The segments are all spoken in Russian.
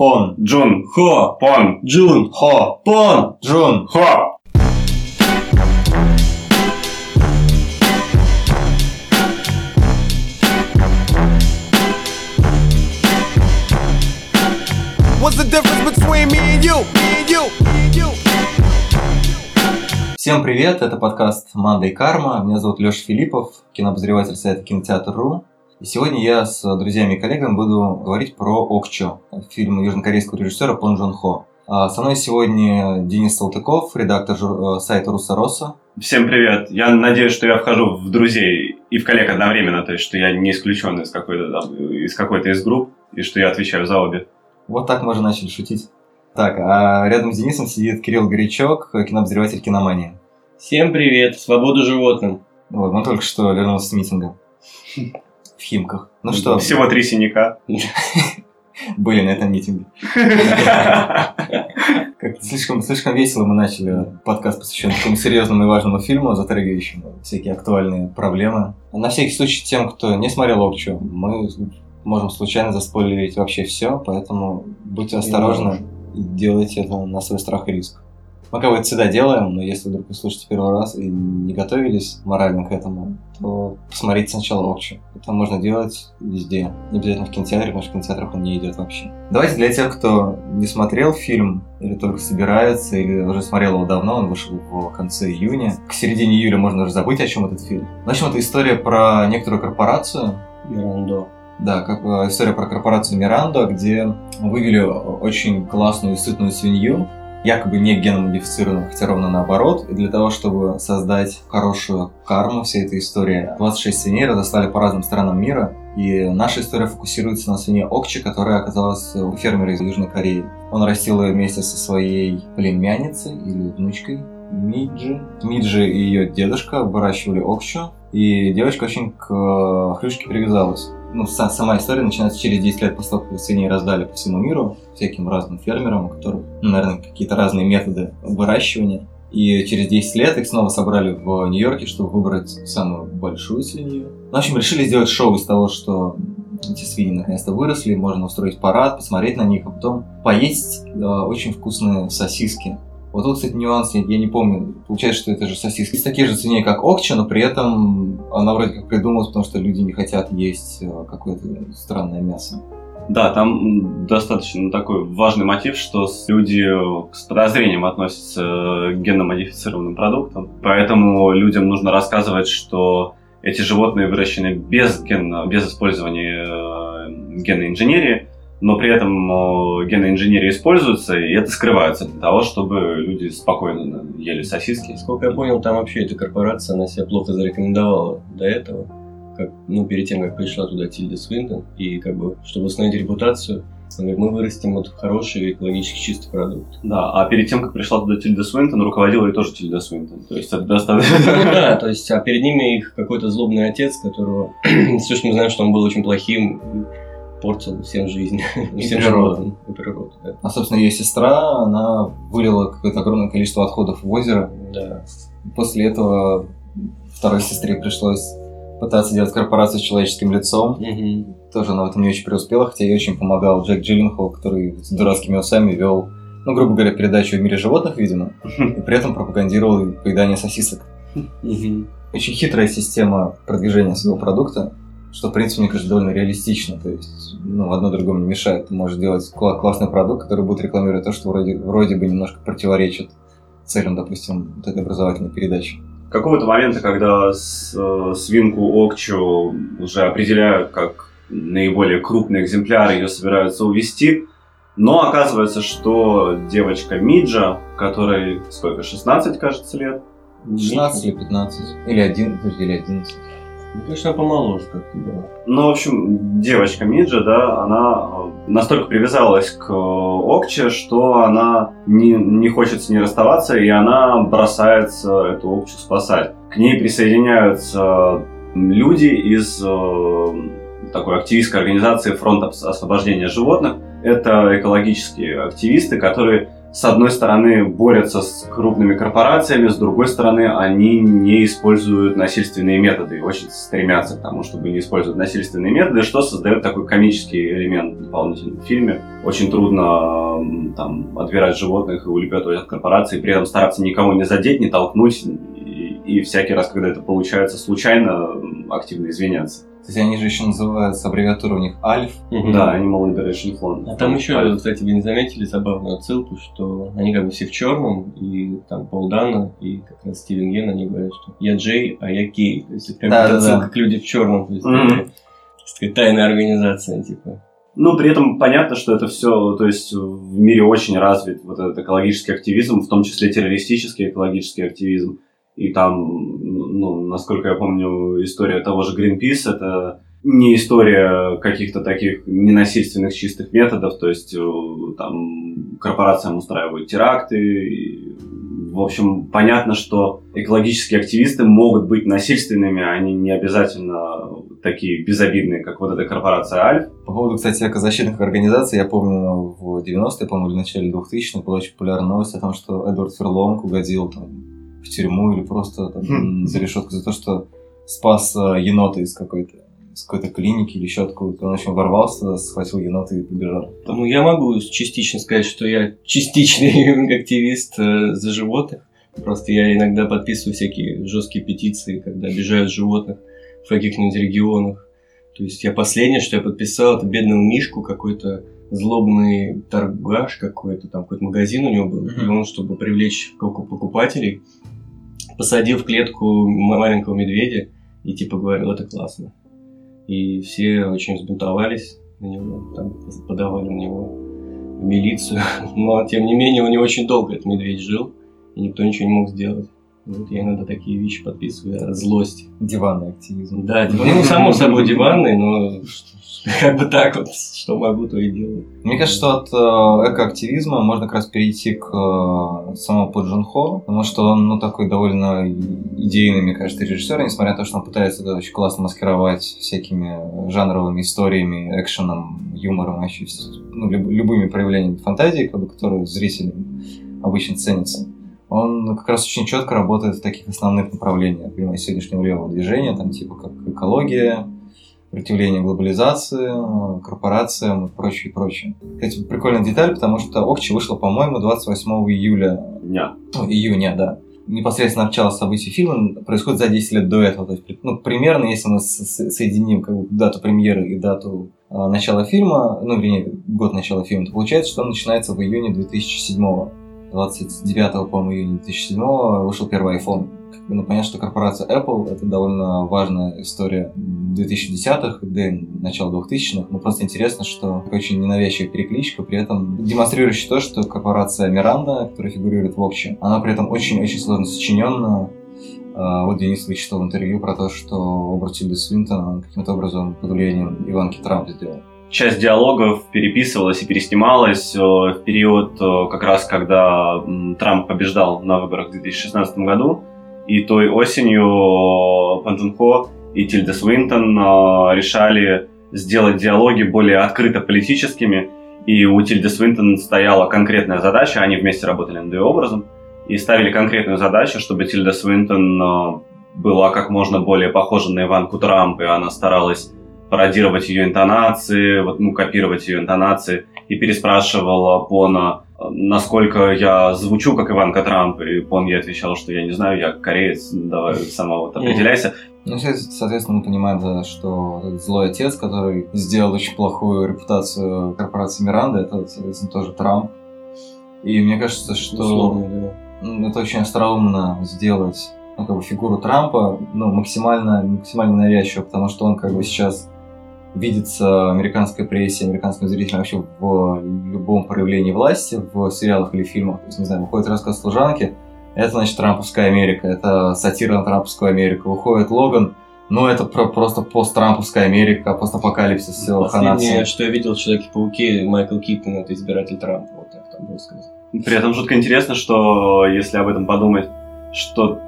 Пон. Джун. Хо. Пон. Джун. Хо. Пон. Джун. Хо. What's the difference between me and you? Me and you? Me and you? Всем привет, это подкаст «Манда и карма». Меня зовут Леша Филиппов, кинообозреватель сайта Кинотеатр.ру. И сегодня я с друзьями и коллегами буду говорить про «Окчо», фильм южнокорейского режиссера Пон Джон Хо. А Со мной сегодня Денис Салтыков, редактор э, сайта «Руссороса». Всем привет. Я надеюсь, что я вхожу в друзей и в коллег одновременно, то есть, что я не исключен из какой-то из какой-то из групп, и что я отвечаю за обе. Вот так мы уже начали шутить. Так, а рядом с Денисом сидит Кирилл Горячок, кинообозреватель «Киномании». Всем привет, свободу животным. Вот, он только что вернулся с митинга. В Химках. Ну что, Всего три синяка. были на этом митинге. Слишком, слишком весело мы начали подкаст, посвященный такому серьезному и важному фильму, затрагивающему всякие актуальные проблемы. На всякий случай тем, кто не смотрел Окчу, мы можем случайно заспойлерить вообще все, поэтому будьте осторожны и делайте это на свой страх и риск. Мы как бы это всегда делаем, но если вдруг вы слушаете первый раз и не готовились морально к этому, то посмотрите сначала Окчу. Это можно делать везде. Не обязательно в кинотеатре, потому что в кинотеатрах он не идет вообще. Давайте для тех, кто не смотрел фильм, или только собирается, или уже смотрел его давно, он вышел в конце июня. К середине июля можно уже забыть, о чем этот фильм. В общем, это история про некоторую корпорацию, Мирандо. да, как э, история про корпорацию Мирандо, где вывели очень классную и сытную свинью, якобы не геномодифицированную, хотя ровно наоборот. И для того, чтобы создать хорошую карму всей этой истории, 26 свиней разослали по разным странам мира. И наша история фокусируется на свине Окчи, которая оказалась у фермера из Южной Кореи. Он растил ее вместе со своей племянницей или внучкой Миджи. Миджи и ее дедушка выращивали Окчу, и девочка очень к э, хрюшке привязалась ну, са- сама история начинается через 10 лет после того, как свиней раздали по всему миру, всяким разным фермерам, у которых, ну, наверное, какие-то разные методы выращивания. И через 10 лет их снова собрали в Нью-Йорке, чтобы выбрать самую большую свинью. В общем, решили сделать шоу из того, что эти свиньи наконец-то выросли, можно устроить парад, посмотреть на них, а потом поесть э, очень вкусные сосиски. Вот тут, кстати, нюанс, я, я не помню. Получается, что это же сосиски. Есть такие же свиней, как Окча, но при этом она вроде как придумалась, потому что люди не хотят есть э, какое-то странное мясо. Да, там достаточно такой важный мотив, что с- люди с подозрением относятся к генно-модифицированным продуктам. Поэтому людям нужно рассказывать, что эти животные выращены без, генно, без использования э, генной инженерии, но при этом э, генная инженерия используется, и это скрывается для того, чтобы люди спокойно ели сосиски. Сколько я понял, там вообще эта корпорация, она себя плохо зарекомендовала до этого. Как, ну, перед тем, как пришла туда Тильда Свинтон, и как бы, чтобы восстановить репутацию, он говорит, мы вырастим вот хороший экологически чистый продукт. Да, а перед тем, как пришла туда Тильда Свинтон, руководила и тоже Тильда Свинтон. То есть это Ну достаточно... да, то есть, а перед ними их какой-то злобный отец, которого все, что мы знаем, что он был очень плохим, портил всем жизнь, И всем природу. животным, и природу. Да. А, собственно, ее сестра, она вылила какое-то огромное количество отходов в озеро. да. После этого второй сестре пришлось пытаться делать корпорацию с человеческим лицом. Мгм. Тоже она в этом не очень преуспела, хотя ей очень помогал Джек Джилленхол, который с дурацкими усами вел, ну, грубо говоря, передачу в мире животных, видимо, и при этом пропагандировал поедание сосисок. Мгм. Очень хитрая система продвижения своего продукта, что, в принципе, мне кажется, довольно реалистично. То есть, ну, одно другому не мешает. Ты можешь делать кла- классный продукт, который будет рекламировать то, что вроде, вроде бы немножко противоречит целям, допустим, вот этой образовательной передачи. какого-то момента, когда с- э, свинку Окчу уже определяют как наиболее крупный экземпляр, ее собираются увезти, но оказывается, что девочка Миджа, которой сколько, 16, кажется, лет, 16 или 15, или 11, или 11. Ну, конечно, помоложе как-то было. Ну, в общем, девочка Миджа, да, она э, настолько привязалась к э, Окче, что она не, не хочет с ней расставаться, и она бросается эту Окчу спасать. К ней присоединяются люди из э, такой активистской организации Фронт ос- освобождения животных. Это экологические активисты, которые с одной стороны, борются с крупными корпорациями, с другой стороны, они не используют насильственные методы и очень стремятся к тому, чтобы не использовать насильственные методы, что создает такой комический элемент дополнительный в фильме. Очень трудно там, отбирать животных и улепетывать от корпорации, при этом стараться никого не задеть, не толкнуть, и, и всякий раз, когда это получается случайно, активно извиняться. Кстати, они же еще называются, аббревиатура у них Альф. Да, Animal Liberation Front. А там еще, кстати, вы не заметили забавную отсылку, что они как бы все в черном, и там Пол Дана и как раз Стивен Йен, они говорят, что я Джей, а я Кей. То есть это как Да, бы да, отсылка да. к люди в черном. То есть такая, такая тайная организация, типа. Ну, при этом понятно, что это все, то есть в мире очень развит вот этот экологический активизм, в том числе террористический экологический активизм. И там, ну, насколько я помню, история того же Greenpeace, это не история каких-то таких ненасильственных чистых методов, то есть э, там корпорациям устраивают теракты. и, в общем, понятно, что экологические активисты могут быть насильственными, они не обязательно такие безобидные, как вот эта корпорация Альф. По поводу, кстати, экозащитных организаций, я помню, в 90-е, по-моему, или в начале 2000-х была очень популярная новость о том, что Эдвард Ферлонг угодил там, в тюрьму или просто там, Хм. за решетку за то, что спас э, енота из какой-то из какой-то клиники или еще откуда-то. Он очень ворвался, схватил енота и побежал. Ну, я могу частично сказать, что я частичный активист э, за животных. Просто я иногда подписываю всякие жесткие петиции, когда обижают животных в каких-нибудь регионах. То есть я последнее, что я подписал, это бедного Мишку, какой-то злобный торгаш какой-то, там какой-то магазин у него был. И Мгм. он, чтобы привлечь поку- покупателей, посадил в клетку маленького медведя и типа говорил, это классно. И все очень взбунтовались на него, там подавали на него в милицию. Но, тем не менее, у него очень долго этот медведь жил, и никто ничего не мог сделать. Вот я иногда такие вещи подписываю от злости. Диванный активизм. Да, ну, само собой диванный, но как бы так вот, что могу, то и делаю. Мне кажется, что от э, экоактивизма можно как раз перейти к э, самому По Джун Хо, потому что он, ну, такой довольно идейный, мне кажется, режиссер, несмотря на то, что он пытается это очень классно маскировать всякими жанровыми историями, экшеном, юмором, вообще, с- ну, люб- любыми проявлениями фантазии, как бы, которые зрителям обычно ценятся. Он как раз очень четко работает в таких основных направлениях, помимо сегодняшнего левого движения, там типа как экология, сопротивление глобализации, корпорациям и прочее, прочее. Кстати, прикольная деталь, потому что Окчи вышла, по-моему, 28 июля, Дня. ну, июня, да. Непосредственно начало событий фильма происходит за 10 лет до этого. То есть, ну, примерно, если мы соединим как бы, дату премьеры и дату э, начала фильма, ну, вернее, год начала фильма, то получается, что он начинается в июне 2007 29, по-моему, июня 2007 вышел первый iPhone. Ну, понятно, что корпорация Apple это довольно важная история 2010-х, да начала 2000-х. Но просто интересно, что очень ненавязчивая перекличка, при этом демонстрирующая то, что корпорация Миранда, которая фигурирует в Окче, она при этом очень-очень сложно сочиненная. А, Вот Денис вычитал интервью про то, что образ Тильды Свинтон он каким-то образом под влиянием Иванки Трамп сделал. Часть диалогов переписывалась и переснималась э, в период, э, как раз когда Трамп побеждал на выборах в 2016 году. И той осенью э, Пан Джун Хо и Тильда Свинтон решали сделать диалоги более открыто политическими. И у Тильды Свинтон стояла конкретная задача, они вместе работали над ее образом, и ставили конкретную задачу, чтобы Тильда Свинтон была как можно более похожа на Иванку Трамп, и она старалась пародировать ее интонации, вот, ну, копировать ее интонации, и переспрашивала Пона, насколько я звучу как Иванка Трамп, и Пон ей отвечал, что я не знаю, я кореец, давай сама вот определяйся. Ну, со- соответственно, мы понимаем, да, что этот злой отец, который сделал очень плохую репутацию корпорации Миранда, это, соответственно, тоже Трамп. И мне кажется, что Условно, да. это очень остроумно сделать ну, как бы фигуру Трампа ну, максимально, максимально навязчиво, потому что он как бы сейчас видится американской прессе, американским зрителям вообще в любом проявлении власти, в сериалах или фильмах. То есть, не знаю, выходит рассказ служанки, это, значит, Трамповская Америка, это сатира на Трамповскую Америку. Выходит Логан, ну, это про- просто посттрамповская Америка, постапокалипсис, все, Последнее, хана что я видел в Человеке-пауке, Майкл Киттон, это избиратель Трампа, вот так там было сказано. При этом жутко интересно, что если об этом подумать, что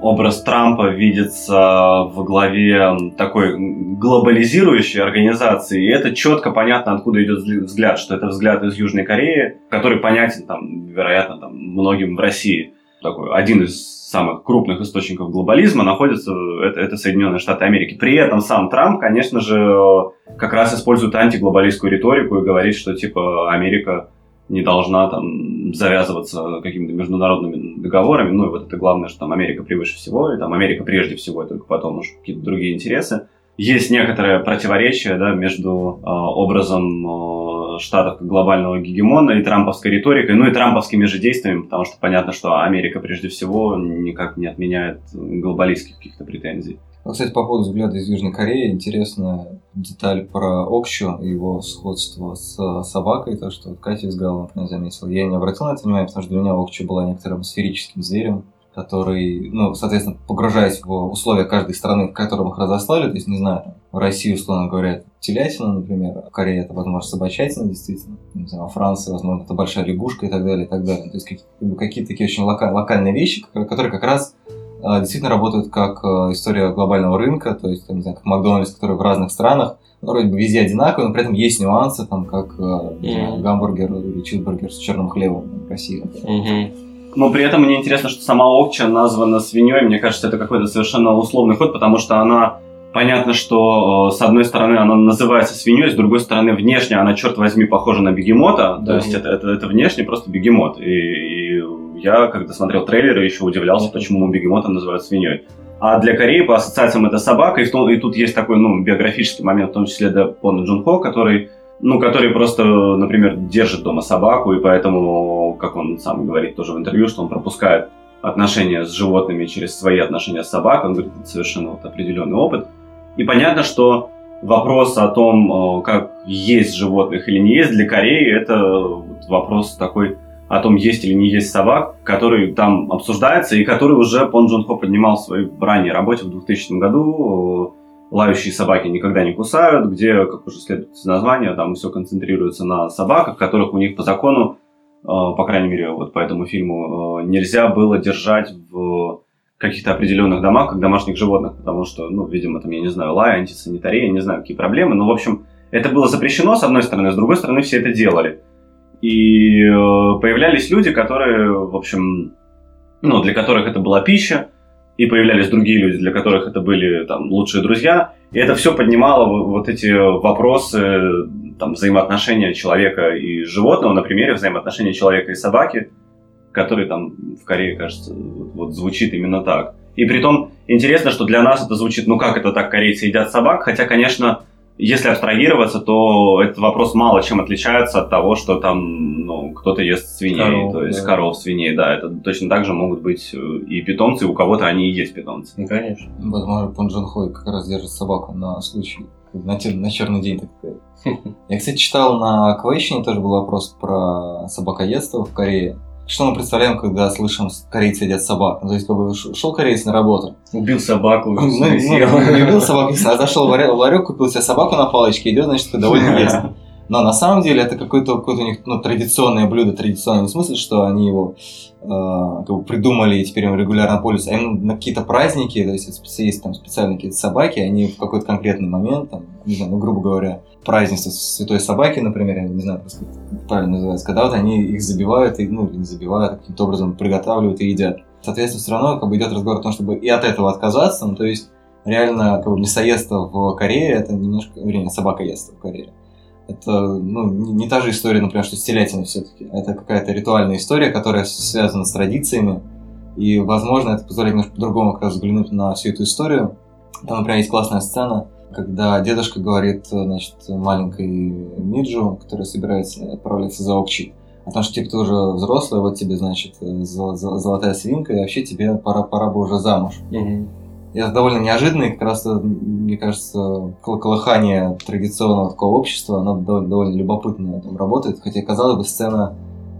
образ Трампа видится в главе такой глобализирующей организации, и это четко понятно, откуда идет взгляд, что это взгляд из Южной Кореи, который понятен, там, вероятно, там, многим в России. Такой, один из самых крупных источников глобализма находится это, это Соединенные Штаты Америки. При этом сам Трамп, конечно же, как раз использует антиглобалистскую риторику и говорит, что типа Америка не должна там завязываться какими-то международными договорами. Ну и вот это главное, что там Америка превыше всего, и там Америка прежде всего, и только потом уж какие-то другие интересы. Есть некоторое противоречие да, между э, образом э, Штатов глобального гегемона и трамповской риторикой, ну и трамповскими же действиями, потому что понятно, что Америка прежде всего никак не отменяет глобалистских каких-то претензий. Ну, кстати, по поводу взгляда из Южной Кореи, интересная деталь про Окчу и его сходство с собакой, то, что Катя из например, заметила. Я не обратил на это внимание, потому что для меня Окчу была некоторым сферическим зверем, который, ну, соответственно, погружаясь в условия каждой страны, в котором их разослали, то есть, не знаю, там, в России, условно говоря, телятина, например, в Корее это, возможно, собачатина, действительно, не знаю, во Франции, возможно, это большая лягушка и так далее, и так далее. То есть, какие-то такие очень локальные вещи, которые как раз действительно работают как э, история глобального рынка, то есть, там, не знаю, как Макдональдс, который в разных странах, ну, вроде бы везде одинаковый, но при этом есть нюансы, там, как mm-hmm. знаю, гамбургер или чизбургер с черным хлебом в России. Mm-hmm. Но при этом мне интересно, что сама Окча названа свиньей. Мне кажется, это какой-то совершенно условный ход, потому что она понятно, что э, с одной стороны она называется свиньей, с другой стороны внешне она, черт возьми, похожа на бегемота. Да. То есть это, это, это внешне просто бегемот. И, и я, когда смотрел трейлеры, еще удивлялся, почему бегемота называют свиньей. А для Кореи по ассоциациям это собака, и, том, и тут есть такой ну, биографический момент, в том числе для Пона Джун Хо, который, ну, который просто, например, держит дома собаку, и поэтому, как он сам говорит тоже в интервью, что он пропускает отношения с животными через свои отношения с собакой, он говорит, это совершенно вот определенный опыт. И понятно, что вопрос о том, как есть животных или не есть для Кореи, это вопрос такой о том, есть или не есть собак, который там обсуждается и который уже Пон Джон Хо поднимал в своей ранней работе в 2000 году. Лающие собаки никогда не кусают, где, как уже следует из названия, там все концентрируется на собаках, которых у них по закону, э, по крайней мере, вот по этому фильму, э, нельзя было держать в каких-то определенных домах, как домашних животных, потому что, ну, видимо, там, я не знаю, лай, антисанитария, не знаю, какие проблемы, но, в общем, это было запрещено, с одной стороны, с другой стороны, все это делали. И э, появлялись люди, которые, в общем, ну, для которых это была пища, и появлялись другие люди, для которых это были там лучшие друзья. И это все поднимало вот эти вопросы там, взаимоотношения человека и животного, на примере взаимоотношения человека и собаки, который там в Корее, кажется, вот звучит именно так. И при том интересно, что для нас это звучит, ну как это так, корейцы едят собак, хотя, конечно, если абстрагироваться, то этот вопрос мало чем отличается от того, что там ну, кто-то ест свиней, коров, то есть да. коров, свиней, да, это точно так же могут быть э, и питомцы, у кого-то они и есть питомцы. Ну, конечно. Возможно, Пон Джон Хой как раз держит собаку на случай, на, на черный день, так сказать. Я, кстати, читал на Квейщине, тоже был вопрос про собакоедство в Корее. Что мы представляем, когда слышим корейцы едят собак? Ну, то есть, как бы шел кореец на работу. Убил собаку. Ну, ну, не убил собаку, а зашел в ларек, купил себе собаку на палочке, идет, значит, довольно ест. Но на самом деле это какое-то какое у них ну, традиционное блюдо, в смысле, что они его э, как бы придумали и теперь им регулярно пользуются, а именно на какие-то праздники, то есть есть там специальные какие-то собаки, они в какой-то конкретный момент, там, не знаю, ну, грубо говоря, празднество святой собаки, например, я не знаю, просто правильно называется, когда вот они их забивают, и, ну, не забивают, а каким-то образом приготавливают и едят. Соответственно, все равно как бы идет разговор о том, чтобы и от этого отказаться, ну, то есть реально как бы мясоедство в Корее это немножко, вернее, собакоедство в Корее это ну, не, не та же история, например, что с телятиной все-таки. Это какая-то ритуальная история, которая связана с традициями. И, возможно, это позволяет немножко по-другому как раз взглянуть на всю эту историю. Там, например, есть классная сцена, когда дедушка говорит, значит, маленькой Миджу, которая собирается отправляться за Окчи, о том, что типа ты уже взрослый, вот тебе, значит, золотая свинка, и вообще тебе пора, пора бы уже замуж. Mm-hmm. Это довольно неожиданно, и как раз, мне кажется, колыхание традиционного такого общества, оно довольно, довольно любопытно там работает, хотя, казалось бы, сцена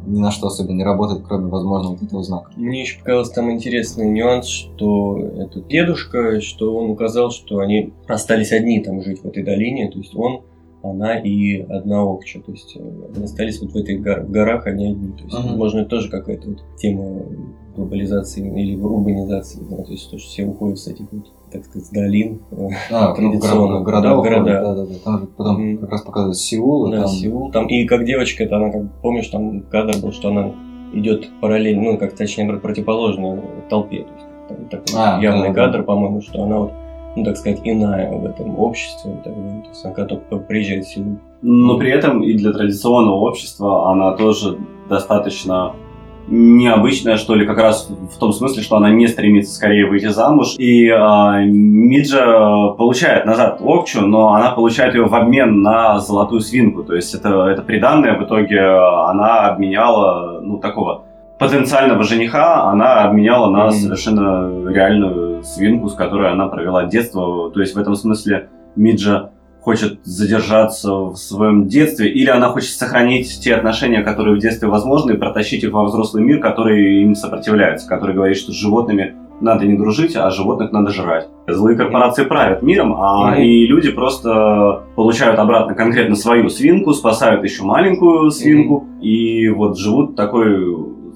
ни на что особенно не работает, кроме, возможно, вот этого знака. Мне еще показался там интересный нюанс, что этот дедушка, что он указал, что они остались одни там жить в этой долине, то есть он она и одна Окча. То есть э, они остались вот в этих горах, они одни. То есть, возможно, это тоже какая-то вот тема глобализации или урбанизации. Да? То есть то, что все уходят с этих вот, так сказать, долин. э, А, ну, Традиционно. города, города, Да, города. да, да, да. Там же потом Мгм. как раз показывают Сеул, Да, там- Сеул. Там, и как девочка, это она, как помнишь, там кадр был, что она идет параллельно, ну, как точнее, противоположно толпе. То есть, там такой А, явный да, да. кадр, по-моему, что она вот, ну, так сказать, иная в этом обществе. так далее. То есть она только приезжает в Сеул. Но при этом и для традиционного общества она тоже достаточно необычная, что ли, как раз в том смысле, что она не стремится скорее выйти замуж. И а, Миджа получает назад Окчу, но она получает ее в обмен на золотую свинку. То есть это, это приданное в итоге она обменяла, ну, такого потенциального жениха, она обменяла на Мгм. совершенно реальную свинку, с которой она провела детство. То есть в этом смысле Миджа хочет задержаться в своем детстве, или она хочет сохранить те отношения, которые в детстве возможны, и протащить их во взрослый мир, который им сопротивляется, который говорит, что с животными надо не дружить, а животных надо жрать. Злые корпорации правят миром, а Мгм. и люди просто получают обратно конкретно свою свинку, спасают еще маленькую свинку, и вот живут такой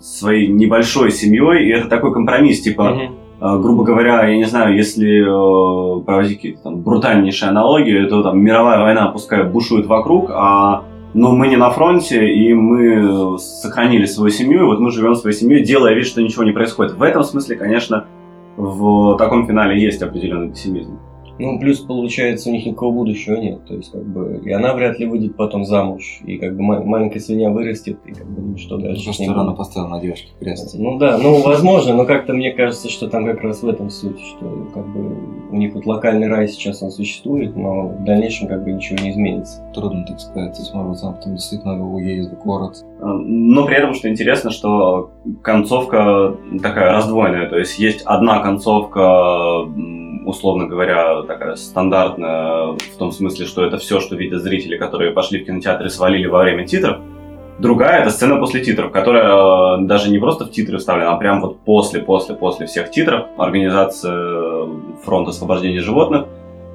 своей небольшой семьей, и это такой компромисс, типа, Мгм. а, грубо говоря, я не знаю, если э, проводить какие-то там брутальнейшие аналогии, то там мировая война пускай бушует вокруг, а но мы не на фронте, и мы сохранили свою семью, и вот мы живем своей семьей, делая вид, что ничего не происходит. В этом смысле, конечно, в таком финале есть определенный пессимизм. Ну, плюс, получается, у них никакого будущего нет. То есть, как бы, и она вряд ли выйдет потом замуж. И как бы ма- маленькая свинья вырастет, и как бы ну, что дальше. Потому что рано будет? поставил на девочке крест. Ну да, ну возможно, но как-то мне кажется, что там как раз в этом суть, что как бы у них вот локальный рай сейчас он существует, но в дальнейшем как бы ничего не изменится. Трудно так сказать. То есть, может она потом действительно уедет в город. Но при этом, что интересно, что концовка такая раздвоенная. То есть есть одна концовка, условно говоря, такая стандартная, в том смысле, что это все, что видят зрители, которые пошли в кинотеатр и свалили во время титров. Другая это сцена после титров, которая э, даже не просто в титры вставлена, а прям вот после, после, после всех титров. Организация Фронт освобождения животных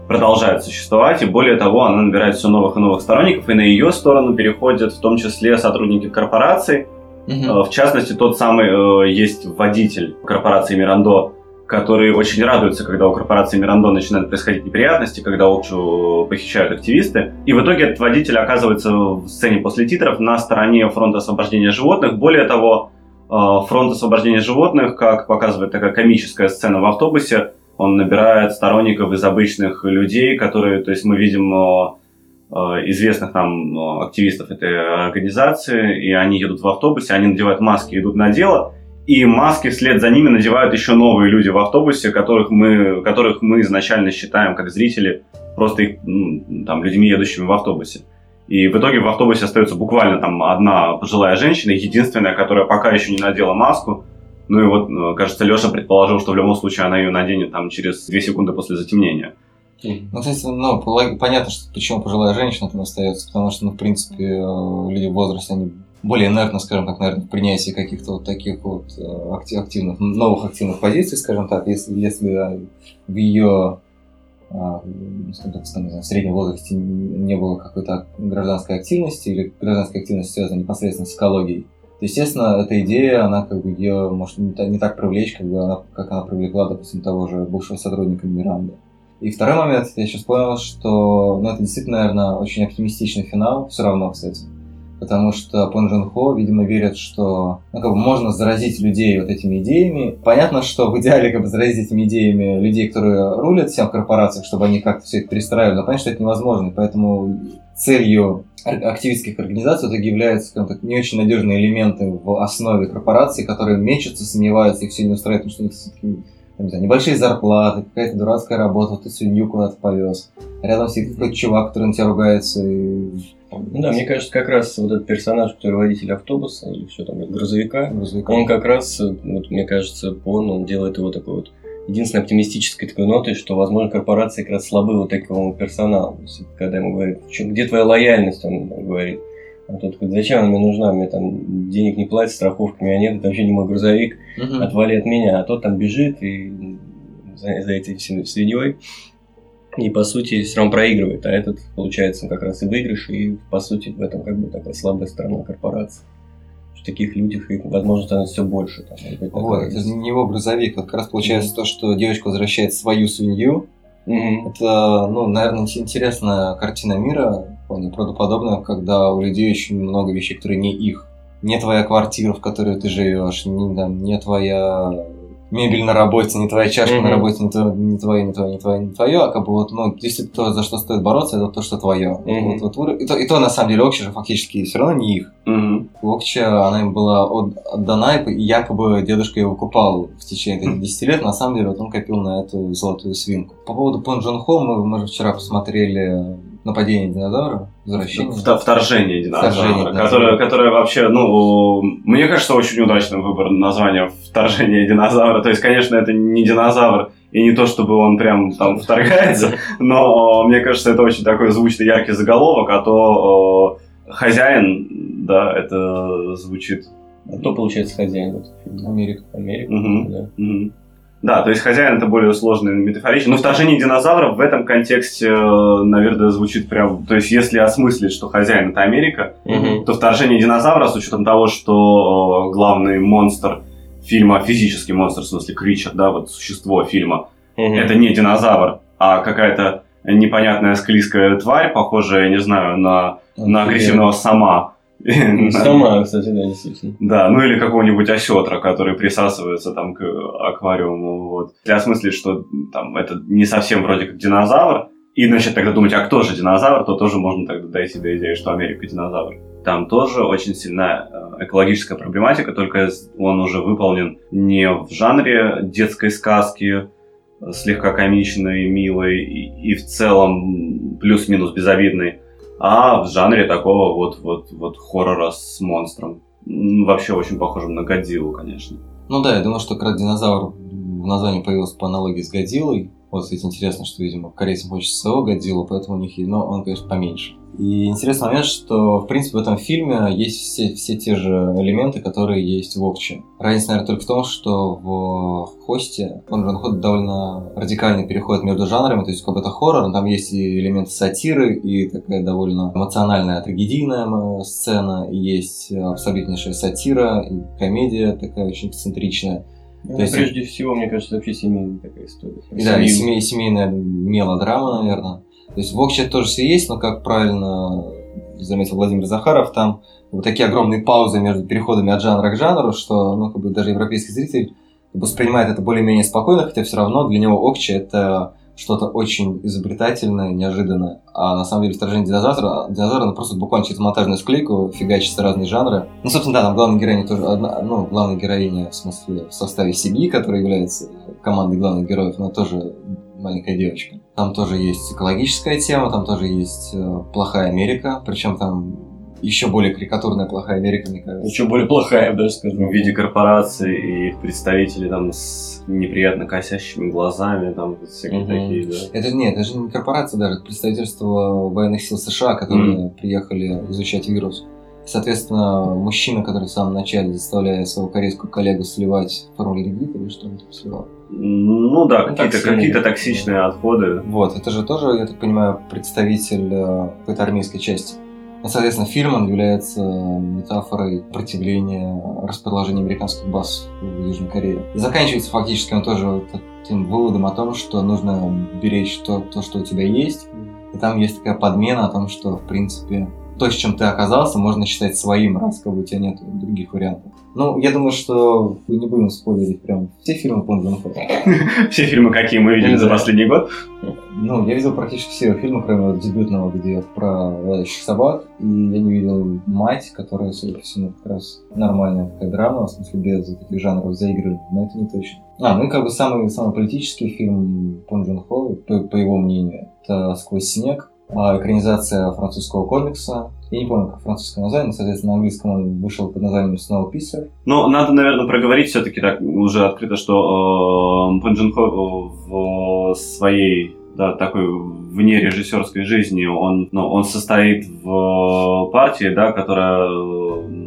продолжает существовать, и более того, она набирает все новых и новых сторонников, и на ее сторону переходят в том числе сотрудники корпораций, Э, В частности, тот самый э, есть водитель корпорации Мирандо, который очень радуется, когда у корпорации Мирандо начинают происходить неприятности, когда Окчу похищают активисты. И в итоге этот водитель оказывается в сцене после титров на стороне фронта освобождения животных. Более того, э, фронт освобождения животных, как показывает такая комическая сцена в автобусе, он набирает сторонников из обычных людей, которые, то есть мы видим э, э, известных нам активистов этой организации, и они едут в автобусе, они надевают маски, идут на дело, и маски вслед за ними надевают еще новые люди в автобусе, которых мы, которых мы изначально считаем как зрители просто их, ну, там, людьми, едущими в автобусе. И в итоге в автобусе остается буквально там одна пожилая женщина, единственная, которая пока еще не надела маску. Ну и вот, э, кажется, Леша предположил, что в любом случае она ее наденет там через 2 секунды после затемнения. Ну, кстати, ну, понятно, что почему пожилая женщина там остается, потому что, ну, в принципе, э, люди в возрасте, они более инертны, скажем так, наверное, в каких-то вот таких вот э, акти- активных, новых активных позиций, скажем так, если, если э, в ее а, ну, так, в среднем возрасте не было какой-то гражданской активности или гражданская активность связана непосредственно с экологией, то, естественно, эта идея, она как бы ее может не так привлечь, как бы она, как она привлекла, допустим, того же бывшего сотрудника Миранды. И второй момент, я сейчас понял, что ну, это действительно, наверное, очень оптимистичный финал, все равно, кстати. Потому что Пон Джун Хо, видимо, верит, что ну, как бы можно заразить людей вот этими идеями. Понятно, что в идеале как бы заразить этими идеями людей, которые рулят всем корпорациях, чтобы они как-то все это перестраивали, но понятно, что это невозможно. Поэтому целью активистских организаций итоге являются скажем так, не очень надежные элементы в основе корпорации, которые мечутся, сомневаются, их все не устраивает, потому что у них все-таки там, не знаю, небольшие зарплаты, какая-то дурацкая работа, ты свинью куда-то повез. Рядом сидит какой-то чувак, который на тебя ругается. И... Ну да, мне кажется, как раз вот этот персонаж, который водитель автобуса или что там, грузовика, грузовика. он как раз, вот мне кажется, Пон, он делает его такой вот единственной оптимистической такой нотой, что, возможно, корпорации как раз слабы вот такому персоналу. Есть, когда ему говорят, «Чё, где твоя лояльность, он говорит. А тот говорит, зачем она мне нужна, мне там денег не платят, страховки у меня нет, это вообще не мой грузовик, Мгм. отвали от меня. А тот там бежит и за, за этой свиньей И по сути все равно проигрывает, а этот получается как раз и выигрыш, и по сути в этом как бы такая слабая сторона корпорации. В таких людях их, возможно, становится все больше. Там, быть, Вот, такое это есть. не его грузовик. Вот как раз получается то, что девочка возвращает свою свинью. Мгм. Это, ну, наверное, интересная картина мира, вполне правдоподобная, когда у людей очень много вещей, которые не их. Не твоя квартира, в которой ты живешь, не, там, не твоя мебель на работе, не твоя чашка Мгм. на работе, не, тво- не твое, не твое, не твое, не твое, а как бы вот, ну, если то, за что стоит бороться, это то, что твое. Мгм. Вот, вот, и, то, и то, на самом деле, Окча же фактически все равно не их. Мгм. Окча, она им была от- отдана, и якобы дедушка ее выкупал в течение этих 10 лет. На самом деле, вот он копил на эту золотую свинку. По поводу Пон Джон Хо, мы, мы же вчера посмотрели «Нападение динозавра», «Возвращение». Вт- Вторжение динозавра, Вторжение динозавра. которое, которое вообще, ну, мне кажется, очень удачным выбор названия «Вторжение динозавра». То есть, конечно, это не динозавр, и не то, чтобы он прям там вторгается, но мне кажется, это очень такой звучный, яркий заголовок, а то э, хозяин, да, это звучит А кто получается хозяин в этом фильме? Америка. Америка, Мгм. да. Мгм. Да, то есть хозяин это более сложный метафоричный. Но вторжение динозавров в этом контексте, э, наверное, звучит прям... То есть если осмыслить, что хозяин это Америка, Мгм. то вторжение динозавра, с учетом того, что главный монстр фильма, физический монстр, в смысле кричер, да, вот существо фильма, Мгм. это не динозавр, а какая-то непонятная склизкая тварь, похожая, я не знаю, на, на агрессивного сама. Сама, кстати, да, действительно. Да, ну или какого-нибудь осетра, который присасывается там к аквариуму. Вот. Если осмыслить, что там это не совсем вроде как динозавр, и начать тогда думать, а кто же динозавр, то тоже можно тогда дойти до идеи, что Америка динозавр. Там тоже очень сильная э, экологическая проблематика, только он уже выполнен не в жанре детской сказки, э, слегка комичной, милой и, и в целом плюс-минус безобидной, а в жанре такого вот, вот, вот хоррора с монстром. Вообще очень похожим на Годзиллу, конечно. Ну да, я думаю, что как раз динозавр в названии появился по аналогии с Годзиллой. Вот, кстати, интересно, что, видимо, корейцам хочется своего Годзиллу, поэтому у них но он, конечно, поменьше. И интересный момент, что, в принципе, в этом фильме есть все, все те же элементы, которые есть в Окче. Разница, наверное, только в том, что в Хосте он Джон Хо довольно радикальный переход между жанрами, то есть как бы это хоррор, но там есть и элементы сатиры, и такая довольно эмоциональная трагедийная м, сцена, и есть абсолютнейшая сатира, и комедия такая очень эксцентричная. Ну, То есть- прежде всего, мне кажется, вообще семейная такая история. Да, и семей- семейная мелодрама, наверное. То есть в Окче тоже все есть, но, как правильно заметил Владимир Захаров, там вот такие огромные паузы между переходами от жанра к жанру, что ну, как бы даже европейский зритель воспринимает это более-менее спокойно, хотя все равно для него Окче это что-то очень изобретательное, неожиданное. А на самом деле вторжение динозавра, динозавра, ну, просто буквально через монтажную склейку фигачится разные жанры. Ну, собственно, да, там главная героиня тоже одна, ну, главная героиня, в смысле, в составе семьи, которая является командой главных героев, но тоже маленькая девочка. Там тоже есть экологическая тема, там тоже есть э, плохая Америка, причем там еще более карикатурная плохая Америка, мне кажется. Еще более плохая, я бы даже скажу. В виде корпораций и их представителей там с неприятно косящими глазами, там вот всякие Мгм. такие, да. Это нет, это же не корпорация даже, это представительство военных сил США, которые приехали изучать вирус. Соответственно, мужчина, который в самом начале заставляет своего корейского коллегу сливать формуляргид или что он там сливал. Ну да, какие-то Токсины. какие токсичные отходы. Вот, это же тоже, я так понимаю, представитель э, какой-то армейской части. Ну, соответственно, фильм он является метафорой противления расположения американских баз в Южной Корее. И заканчивается фактически он тоже таким выводом о том, что нужно беречь то, то, что у тебя есть. И там есть такая подмена о том, что, в принципе, то, с чем ты оказался, можно считать своим, раз как бы у тебя нет других вариантов. Ну, я думаю, что мы не будем спойлерить прям все фильмы Хо. Все фильмы, какие мы видели за последний год. Ну, я видел практически все фильмы, кроме дебютного, где про собак. И я не видел «Мать», которая, судя по всему, как раз нормальная такая драма, в смысле, без таких жанров заигрывания, но это не точно. А, ну и как бы самый, самый политический фильм Пон Джун Хо, по, по его мнению, это «Сквозь снег», экранизация французского комикса. Я не помню, как французское название, но, соответственно, на английском он вышел под названием Snowpiercer. Но надо, наверное, проговорить все-таки так уже открыто, что э, Пон Джун Хо в своей да, такой вне режиссерской жизни он, ну, он состоит в партии, да, которая, э,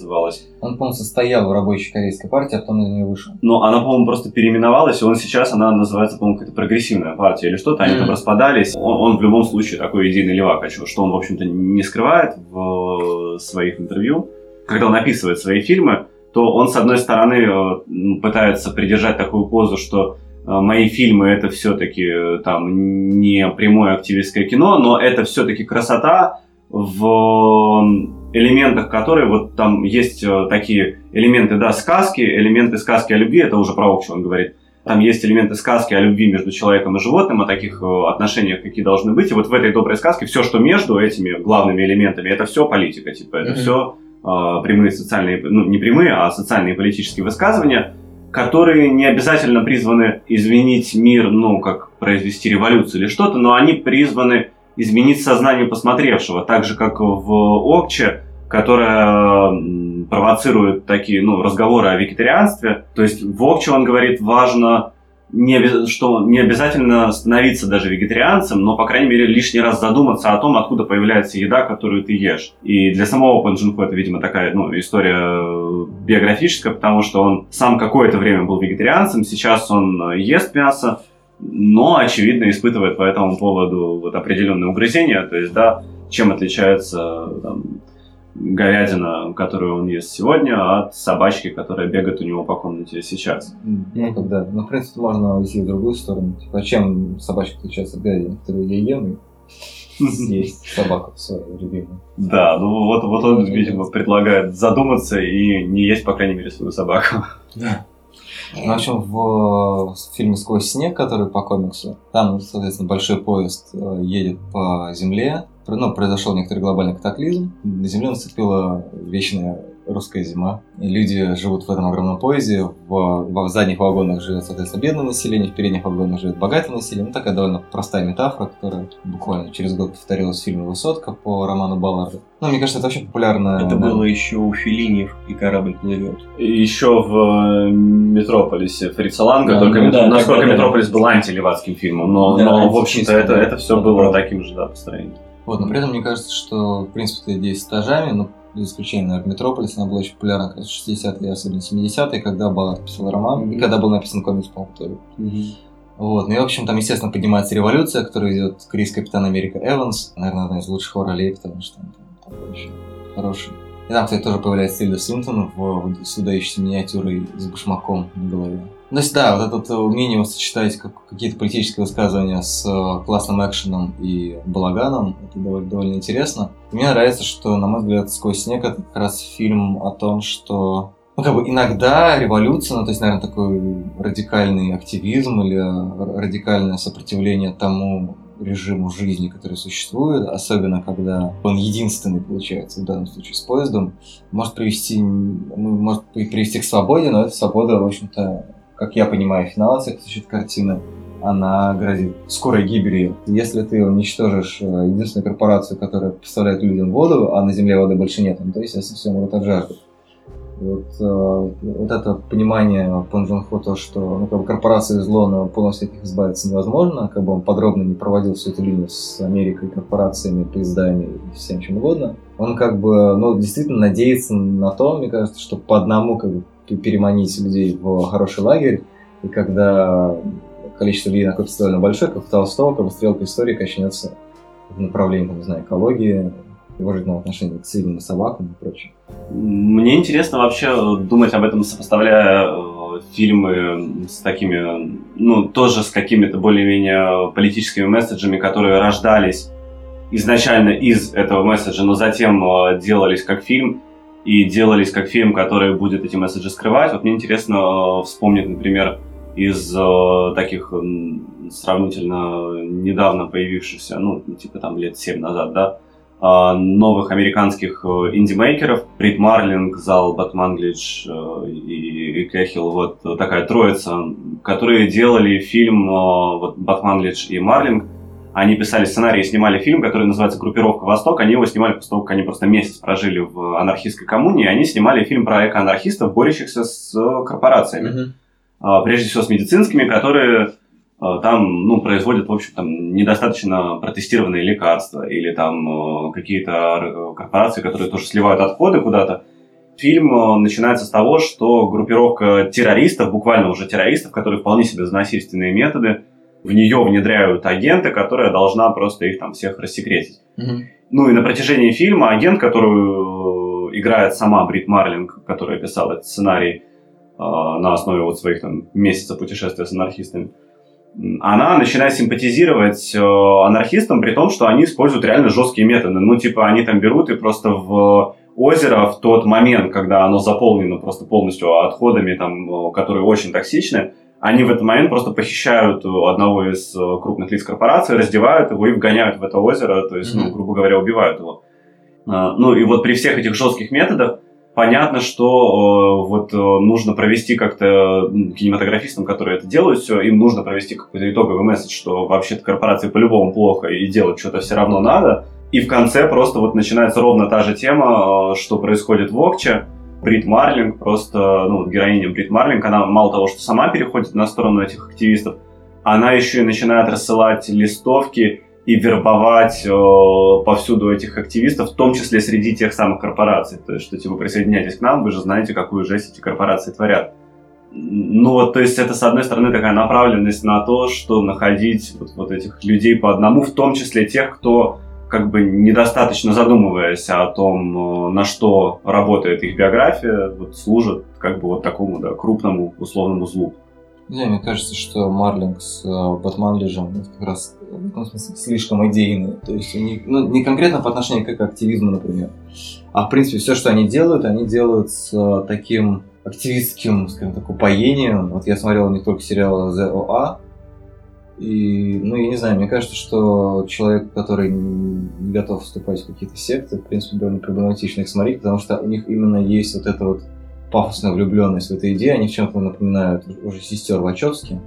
называлась. Он, по-моему, состоял в рабочей корейской партии, а потом из нее вышел. Но она, по-моему, просто переименовалась, и он сейчас, она называется, по-моему, какая-то прогрессивная партия или что-то, они Мгм. там распадались. Он, он в любом случае такой идейный левак, а что он, в общем-то, не скрывает в своих интервью. Когда он описывает свои фильмы, то он, с одной стороны, э, м, пытается придержать такую позу, что э, мои фильмы это все-таки там не прямое активистское кино, но это все-таки красота в элементах которой вот там есть э, такие элементы, да, сказки, элементы сказки о любви, это уже про Окчу он говорит. Там есть элементы сказки о любви между человеком и животным, о таких э, отношениях, какие должны быть. И вот в этой доброй сказке все, что между этими главными элементами, это все политика, типа, это Мгм. все прямые социальные, ну, не прямые, а социальные и политические высказывания, которые не обязательно призваны изменить мир, ну, как произвести революцию или что-то, но они призваны изменить сознание посмотревшего, так же, как в Окче, которая провоцирует такие ну, разговоры о вегетарианстве. То есть в Окче он говорит, важно, не, что не обязательно становиться даже вегетарианцем, но, по крайней мере, лишний раз задуматься о том, откуда появляется еда, которую ты ешь. И для самого Пан это, видимо, такая ну, история э, биографическая, потому что он сам какое-то время был вегетарианцем, сейчас он э, ест мясо, но, очевидно, испытывает по этому поводу вот определенные угрызения. То есть, да, чем отличается там, говядина, которую он ест сегодня, от собачки, которая бегает у него по комнате сейчас. Ну, когда, ну, в принципе, можно уйти в другую сторону. Типа, а чем собачка отличается от говядины, которую я ем, и съесть собаку свою любимую. Да, ну вот, вот он, видимо, предлагает задуматься и не есть, по крайней мере, свою собаку. В общем, в э, фильме «Сквозь снег», который по комиксу, там, соответственно, большой поезд э, едет по земле. Ну, произошел некоторый глобальный катаклизм. На земле наступила вечная русская зима. И люди живут в этом огромном поезде. В, в задних вагонах живет, соответственно, бедное население, в передних вагонах живет богатое население. Ну, такая довольно простая метафора, которая буквально через год повторилась в фильме «Высотка» по роману Балларда. Ну, мне кажется, это вообще популярно. Это было еще у Филини и корабль плывет. Еще в э, Метрополисе Фрица Ланга, Да, только ну Мет- да, насколько да. Метрополис был антилевацким фильмом, но, Да, но, в общем-то, это, это все было таким же, да, построением. Вот, но при этом мне кажется, что, в принципе, эта идея с этажами, ну, за исключением, наверное, Метрополис, она была очень популярна как раз в 60-е и особенно 70-е, когда Баллард писал роман, и когда был написан комикс, по-моему, тоже. Вот, ну и, в общем, там, естественно, поднимается революция, которую ведет Крис Капитан Америка Эванс, наверное, одна из лучших его ролей, потому что он там такой очень хороший. И там, кстати, тоже появляется Тильда Свинтон в, в с выдающейся миниатюрой с башмаком на голове. То есть, да, вот это вот умение сочетать как, какие-то политические высказывания с э, классным экшеном и балаганом, это довольно, довольно интересно. Мне нравится, что, на мой взгляд, «Сквозь снег» это как раз фильм о том, что ну, как бы иногда революция, ну, то есть, наверное, такой радикальный активизм или р- радикальное сопротивление тому режиму жизни, который существует, особенно когда он единственный, получается, в данном случае с поездом, может привести, ну, может при- привести к свободе, но эта свобода, в общем-то, как я понимаю, финал этой картины, она грозит скорой гибелью. Если ты уничтожишь э, единственную корпорацию, которая поставляет людям воду, а на Земле воды больше нет, ну, то, естественно, все умрут от жажды. Вот, э, вот это понимание Пон Джун Хо, то, что ну, как бы корпорации зло, но полностью от них избавиться невозможно, как бы он подробно не проводил всю эту линию с Америкой, корпорациями, поездами и всем чем угодно. Он как бы, ну, действительно надеется на то, мне кажется, что по одному как бы переманить людей в хороший лагерь, и когда количество людей накопится довольно большое, как в Толстого, как бы стрелка истории качнется в направлении, там, не знаю, экологии, уважительного отношения к цивильным собакам и прочее. Мне интересно вообще думать об этом, сопоставляя э, фильмы с такими, ну, тоже с какими-то более-менее политическими месседжами, которые рождались изначально из этого месседжа, но затем э, делались как фильм, и делались как фильм, который будет эти месседжи скрывать. Вот мне интересно э, вспомнить, например, из э, таких сравнительно недавно появившихся, ну, типа там лет 7 назад, да, а, новых американских э, инди-мейкеров. Брит Марлинг, Зал Батманглич э, и, и Кэхилл, вот такая троица, которые делали фильм э, вот, Батманглич и Марлинг. Они писали сценарий и снимали фильм, который называется «Группировка Восток». Они его снимали после того, как они просто месяц прожили в анархистской коммуне, и они снимали фильм про эко-анархистов, борющихся с э, корпорациями. А, Прежде всего с медицинскими, которые а, там, ну, производят, в общем, там, недостаточно протестированные лекарства или там э, какие-то р- корпорации, которые тоже сливают отходы куда-то. фильм э, начинается с того, что группировка террористов, буквально уже террористов, которые вполне себе за насильственные методы, в нее внедряют агента, которая должна просто их там всех рассекретить. Мгм. Ну и на протяжении фильма агент, которую э, играет сама Брит Марлинг, которая писала этот сценарий э, на основе вот своих там месяца путешествия с анархистами, она начинает симпатизировать э, анархистам, при том, что они используют реально жесткие методы. Ну, типа, они там берут и просто в озеро в тот момент, когда оно заполнено просто полностью отходами, там, э, которые очень токсичны, они в этот момент просто похищают одного из э, крупных лиц корпорации, раздевают его и вгоняют в это озеро, то есть, ну, грубо говоря, убивают его. А, Ну и вот при всех этих жестких методах понятно, что э, вот э, нужно провести как-то кинематографистам, которые это делают, все, им нужно провести какой-то итоговый месседж, что вообще-то корпорации по-любому плохо и делать что-то все равно надо. И в конце просто вот начинается ровно та же тема, что происходит в Окче. Брит Марлинг, просто, ну, героиня Брит Марлинг, она мало того, что сама переходит на сторону этих активистов, она еще и начинает рассылать листовки и вербовать э, повсюду этих активистов, в том числе среди тех самых корпораций. То есть, что типа присоединяйтесь к нам, вы же знаете, какую жесть эти корпорации творят. Ну вот, то есть это, с одной стороны, такая направленность на то, что находить вот, вот этих людей по одному, в том числе тех, кто как бы недостаточно задумываясь о том, э, на что работает их биография, вот, служит как бы вот такому да, крупному условному злу. Не мне кажется, что Марлинг с э, Батманлиджем это как раз в этом смысле слишком идейные. То есть у них, ну, не конкретно по отношению к активизму, например, а в принципе все, что они делают, они делают с э, таким активистским, скажем так, упоением. Вот я смотрел них только сериал OA, и, ну, я не знаю, мне кажется, что человек, который не готов вступать в какие-то секты, в принципе, довольно проблематично их смотреть, потому что у них именно есть вот это вот пафосная влюбленность в эту идею, они в чем-то напоминают уже сестер Вачовски,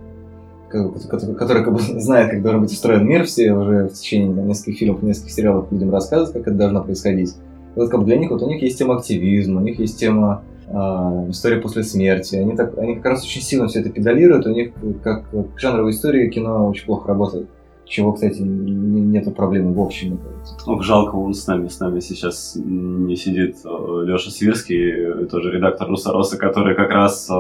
которые, как бы знают, как должен быть устроен мир, все уже в течение нескольких фильмов, нескольких сериалов людям рассказывают, как это должно происходить. И вот как бы для них вот у них есть тема активизма, у них есть тема история после смерти. Они, так, они как раз очень сильно все это педалируют, у них как, как жанровая история кино очень плохо работает. Чего, кстати, нету проблемы в общем. Ох, жалко, он с нами, с нами сейчас не сидит Леша Свирский, э, тоже редактор Русароса, который как раз э,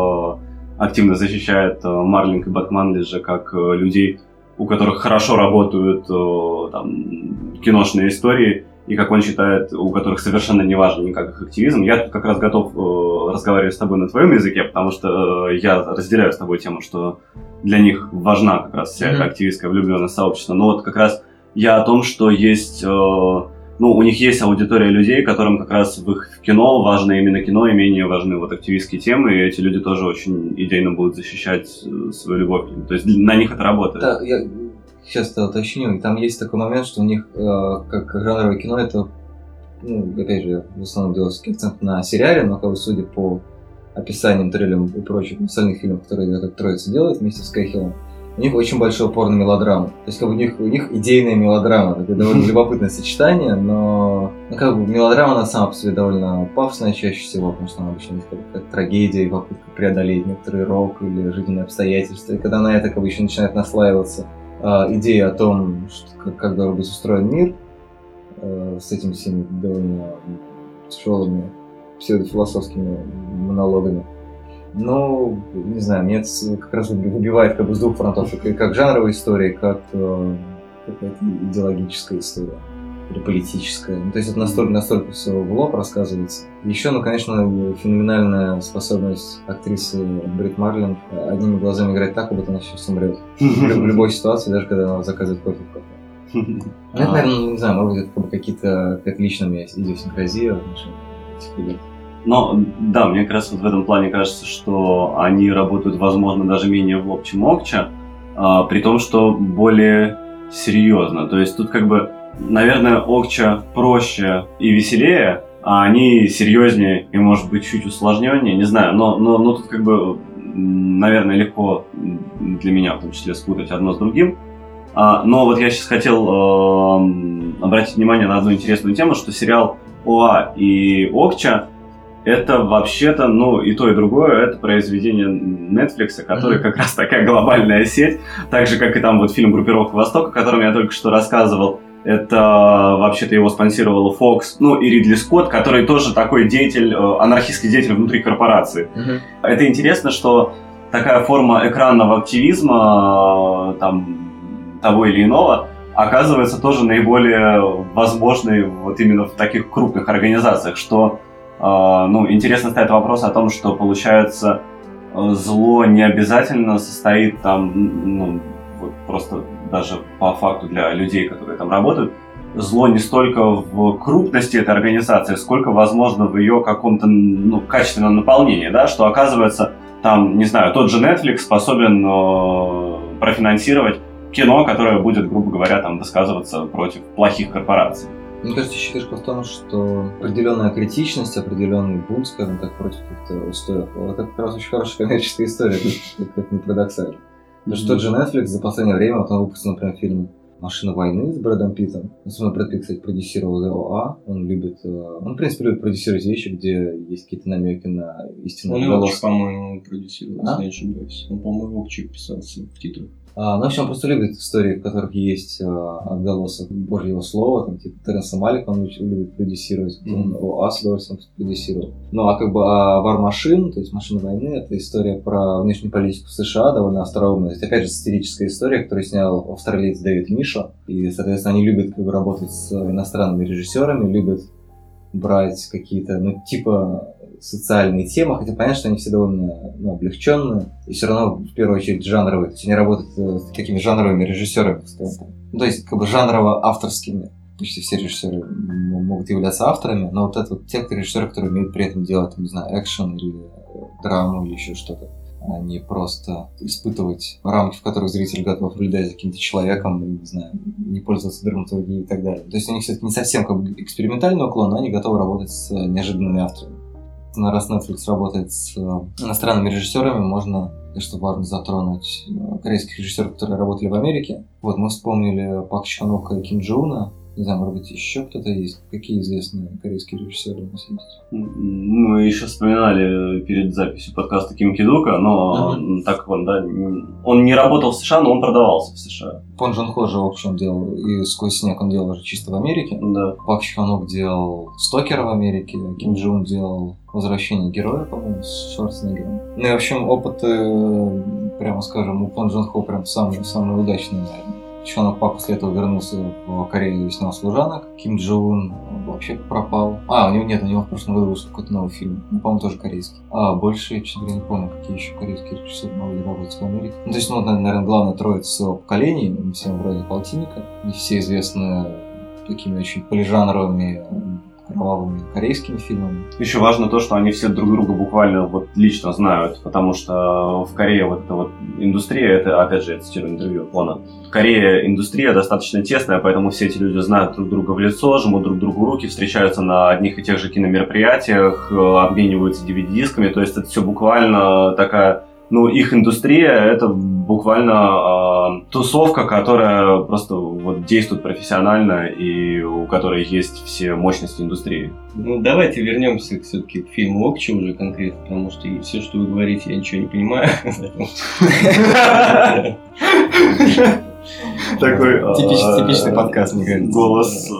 активно защищает э, Марлинг и Батманлиджа как э, людей, у которых хорошо работают э, там, киношные истории, и, как он считает, у которых совершенно не важен никак их активизм. Я как раз готов э, разговаривать с тобой на твоем языке, потому что э, я разделяю с тобой тему, что для них важна как раз вся Мгм. активистская влюбленность сообщества. Но вот как раз я о том, что есть... э, ну, у них есть аудитория людей, которым как раз в их кино важно именно кино, и менее важны вот активистские темы, и эти люди тоже очень идейно будут защищать э, свою любовь. То есть на них это работает. Да, я сейчас это уточню. И Там есть такой момент, что у них, э, как жанровое кино, это, ну, опять же, я в основном делаю акцент на сериале, но, как бы, судя по описаниям, трейлерам и прочих остальных фильмов, которые эта троица делает вместе с Кэхиллом, у них очень большой упор на мелодраму. То есть, как бы, у них, у них идейная мелодрама. Такое довольно любопытное сочетание, но, ну, как бы, мелодрама, она сама по себе довольно пафосная чаще всего, потому что она обычно есть как, трагедия попытка преодолеть некоторый рок или жизненные обстоятельства. И когда на это, как бы, еще начинает наслаиваться а, идея о том, что, как, как должен быть устроен мир, э, с этими всеми довольно тяжелыми псевдофилософскими монологами. Ну, не знаю, мне это как раз выбивает как бы с двух фронтов, как, как жанровая история, как э, какая-то идеологическая история или политическая. Ну, то есть это настолько, настолько все в лоб рассказывается. Еще, ну, конечно, феноменальная способность актрисы Брит Марлин одними глазами играть так, как будто она сейчас умрет. В лю- в любой ситуации, даже когда она заказывает кофе в кафе. Ну, это, А. наверное, не знаю, может быть, это как какие-то какая-то личная у меня идиосинкразия в отношении этих ребят. Но да, мне как раз вот в этом плане кажется, что они работают, возможно, даже менее в лоб, чем Окча, а, при том, что более серьезно. То есть тут как бы, наверное, Окча проще и веселее, а они серьезнее и, может быть, чуть усложненнее, не знаю. Но, но, но тут как бы, наверное, легко для меня в том числе спутать одно с другим. А, но вот я сейчас хотел эм, обратить внимание на одну интересную тему, что сериал ОА и Окча это вообще-то, ну, и то, и другое, это произведение Netflix, который Мгм. как раз такая глобальная сеть, так же, как и там вот фильм «Группировка Востока», о котором я только что рассказывал. Это вообще-то его спонсировала Fox, ну и Ридли Скотт, который тоже такой деятель, э, анархистский деятель внутри корпорации. Это интересно, что такая форма экранного активизма э, там, того или иного оказывается тоже наиболее возможной вот именно в таких крупных организациях, что э, ну, интересно стоит вопрос о том, что получается зло не обязательно состоит там, ну, вот просто даже по факту для людей, которые там работают, зло не столько в крупности этой организации, сколько, возможно, в ее каком-то ну, качественном наполнении, да, что оказывается там, не знаю, тот же Netflix способен э, профинансировать кино, которое будет, грубо говоря, там высказываться против плохих корпораций. Мне кажется, еще фишка в том, что определенная критичность, определенный бунт, скажем так, против каких-то устоев, вот это как раз очень хорошая коммерческая история, как, как не парадоксально. Потому что тот же Netflix за последнее время, вот он выпустил, например, фильм «Машина войны» с Брэдом Питтом. Особенно Брэд Питт, кстати, продюсировал ЗОА. Он любит... Э, он, в принципе, любит продюсировать вещи, где есть какие-то намеки на истинную Он его, по-моему, продюсировал, а? если не ошибаюсь. Он, по-моему, Вовчик писался в титрах. А, ну, в общем, он просто любит истории, в которых есть а, отголосок Божьего Слова, там, типа Теренса Малика он любит продюсировать, mm-hmm. он с удовольствием продюсировал. Ну, а как бы а Вар Машин, то есть Машина войны, это история про внешнюю политику США, довольно остроумная. Это, опять же, сатирическая история, которую снял австралиец Дэвид Миша. И, соответственно, они любят как бы, работать с иностранными режиссерами, любят брать какие-то, ну, типа социальные темы, хотя понятно, что они все довольно ну, облегченные, и все равно, в первую очередь, жанровые. То есть они работают э, с такими жанровыми режиссерами, скажем. Ну, то есть, как бы жанрово-авторскими. Почти все режиссеры могут являться авторами, но вот это вот те режиссеры, которые умеют при этом делать, не знаю, экшен или драму или еще что-то а не просто испытывать рамки, в которых зритель готов наблюдать за каким-то человеком, не знаю, не пользоваться драматургией и так далее. То есть у них все-таки не совсем как бы экспериментальный уклон, но они готовы работать с неожиданными авторами. Раз Netflix работает с иностранными режиссерами, можно что важно затронуть э, корейских режиссеров, которые работали в Америке. Вот мы вспомнили Пак Чханока и Ким Джуна, не знаю, может быть, еще кто-то есть? Какие известные корейские режиссеры у нас есть? Мы еще вспоминали перед записью подкаста Ким Кидука, но uh-huh. так он, да, он не работал в США, но он продавался в США. Пон Джон Хо же, в общем, делал, и «Сквозь снег» он делал уже чисто в Америке. Да. Пак Чханок делал «Стокера» в Америке, Ким Джун делал «Возвращение героя», по-моему, с Шварценеггером. Ну и, в общем, опыты, прямо скажем, у Пон Джон Хо прям самые удачные, наверное. Чонок Пак после этого вернулся в Корею и снял «Служанок». Ким Джун вообще пропал. А, у него нет, у него в прошлом году вышел какой-то новый фильм. Ну, по-моему, тоже корейский. А, больше, честно говоря, не помню, какие еще корейские режиссеры могли работать в Америке. Ну, то есть, ну, наверное, главная троица своего поколения, всем вроде полтинника. И все известны такими очень полижанровыми кровавыми корейскими фильмами. Еще важно то, что они все друг друга буквально вот лично знают, потому что в Корее вот эта вот индустрия, это, опять же, я цитирую интервью Плана, Корея индустрия достаточно тесная, поэтому все эти люди знают друг друга в лицо, жмут друг другу руки, встречаются на одних и тех же киномероприятиях, э, обмениваются DVD-дисками, то есть это все буквально такая ну, их индустрия это буквально э, тусовка, которая просто вот действует профессионально и у которой есть все мощности индустрии. Ну, давайте вернемся все-таки к фильму Окчи уже конкретно, потому что все, что вы говорите, я ничего не понимаю. Такой типичный подкаст, мне кажется. Голос,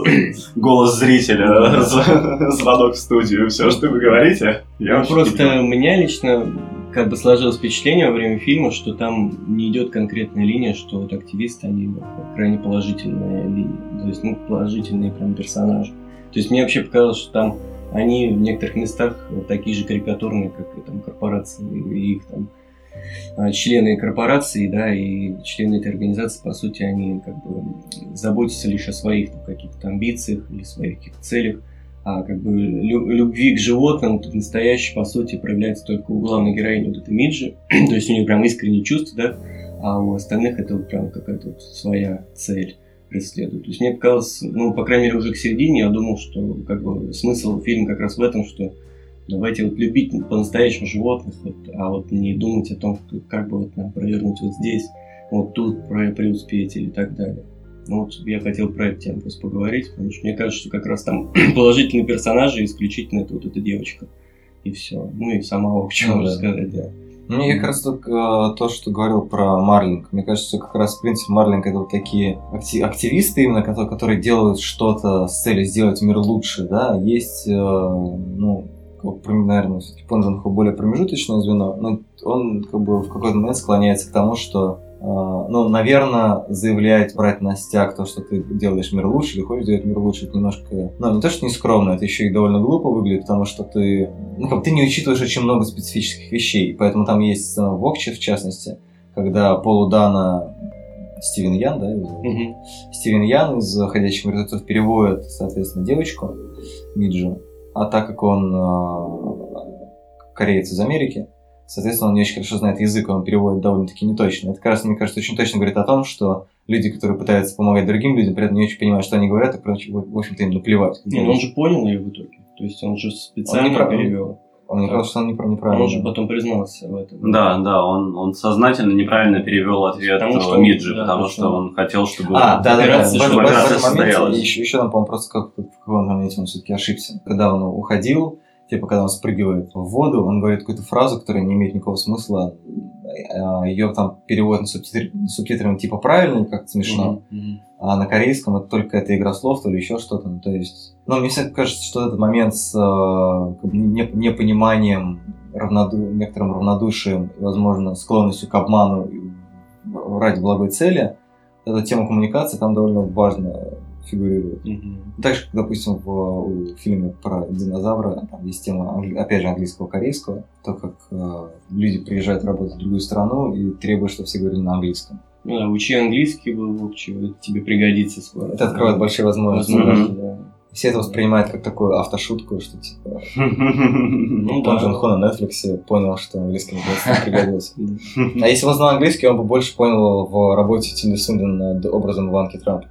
голос зрителя, звонок в студию, все, что вы говорите. Я ну, просто меня лично как бы сложилось впечатление во время фильма, что там не идет конкретная линия, что вот активисты, они крайне положительная линия. То есть, ну, положительные прям персонажи. То есть, мне вообще показалось, что там они в некоторых местах такие же карикатурные, как и там корпорации, и их там а, члены корпорации, да, и члены этой организации, по сути, они как бы заботятся лишь о своих каких-то амбициях или своих каких-то целях а как бы любви к животным тут настоящий, по сути, проявляется только у главной героини вот этой Миджи. То есть у нее прям искренние чувства, да, а у остальных это вот прям какая-то вот своя цель преследует. То есть мне показалось, ну, по крайней мере, уже к середине я думал, что как бы смысл фильма как раз в этом, что давайте вот любить по-настоящему животных, вот, а вот не думать о том, как бы вот нам провернуть вот здесь, вот тут преуспеть или так далее. Ну, вот я хотел про эту тему просто поговорить, потому что мне кажется, что как раз там положительные персонажи исключительно это вот эта девочка. И все. Ну и сама Ок, что ну, можно да. сказать, да. Мне как раз только э, то, что говорил про Марлинг. Мне кажется, как раз, в принципе, Марлинг это вот такие акти- активисты именно, которые, которые делают что-то с целью сделать мир лучше, да. Есть, э, ну, наверное, все-таки более промежуточное звено, но он как бы в какой-то момент склоняется к тому, что ну, наверное, заявлять, брать на стяг то, что ты делаешь мир лучше, или хочешь делать мир лучше, это немножко, ну, не то, что не скромно, это еще и довольно глупо выглядит, потому что ты, ну, как ты не учитываешь очень много специфических вещей, поэтому там есть сцена в Окче, в частности, когда Полу Дана Стивен Ян, да, его зовут? Мгм. Стивен Ян из «Ходячих мертвецов» переводит, соответственно, девочку Миджу, а так как он э, кореец из Америки, соответственно, он не очень хорошо знает язык, он переводит довольно-таки неточно. Это как раз, мне кажется, очень точно говорит о том, что люди, которые пытаются помогать другим людям, при этом не очень понимают, что они говорят, и, в общем-то, им наплевать. Не, ну он же понял ее в итоге. То есть он же специально Он не прав- перевел. Он мне кажется, что он непра- неправильно. Он же потом признался в этом. Да, да, он, он сознательно неправильно перевел ответ Потому что- Миджи, да, потому что он хотел, чтобы... А, да, да, да. В этом- в этом моменте еще, еще там, по-моему, просто как, в каком моменте он все-таки ошибся. Когда он уходил, типа, когда он спрыгивает в воду, он говорит какую-то фразу, которая не имеет никакого смысла. Ее там переводят на субтитр- субтитрами типа правильно, как-то смешно. Мгм. а на корейском это только это игра слов, то ли еще что-то. Ну, то есть, ну, мне всегда кажется, что этот момент с э, непониманием, равноду... некоторым равнодушием возможно, склонностью к обману ради благой цели, эта тема коммуникации там довольно важно фигурирует. Мгм. Так же, как, допустим, в, в фильме про динозавра там есть тема, опять же, английского корейского, то, как э, люди приезжают работать в другую страну и требуют, чтобы все говорили на английском. Ну да, учи английский был в общем, это тебе пригодится скоро. Это открывает большие возможности. Возможности, да. Все это воспринимают как такую автошутку, что типа Ну да. Джон Хо на Netflix понял, что английский наконец-то пригодился. А если бы он знал английский, он бы больше понял в работе Тинда Свинден над образом Иванки Трамп.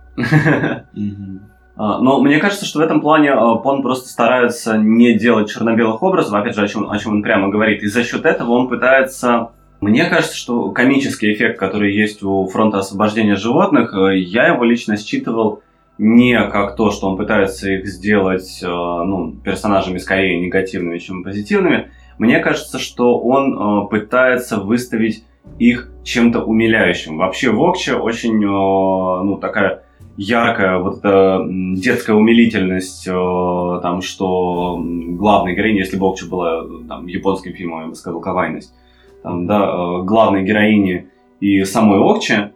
А, Но мне кажется, что в этом плане а, Пон просто старается не делать черно-белых образов, опять же, о чем, о чем он прямо говорит. И за счет этого он пытается... Мне кажется, что комический эффект, который есть у фронта освобождения животных, э, я его лично считывал не как то, что он пытается их сделать э, ну, персонажами скорее негативными, чем позитивными. Мне кажется, что он э, пытается выставить их чем-то умиляющим. Вообще в Окче очень ну, такая яркая вот эта детская умилительность, э, там, что главной героиня, если бы Окча была там, японским фильмом, я бы сказал, кавайность, там, да, э, главной героини и самой Окче,